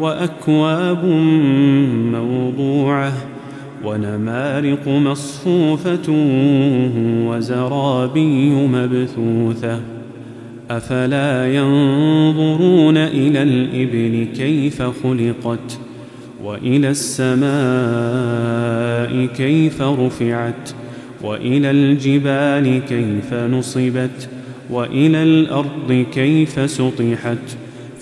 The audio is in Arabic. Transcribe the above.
وأكواب موضوعة ونمارق مصفوفة وزرابي مبثوثة. أفلا ينظرون إلى الإبل كيف خلقت وإلى السماء كيف رفعت وإلى الجبال كيف نصبت وإلى الأرض كيف سطحت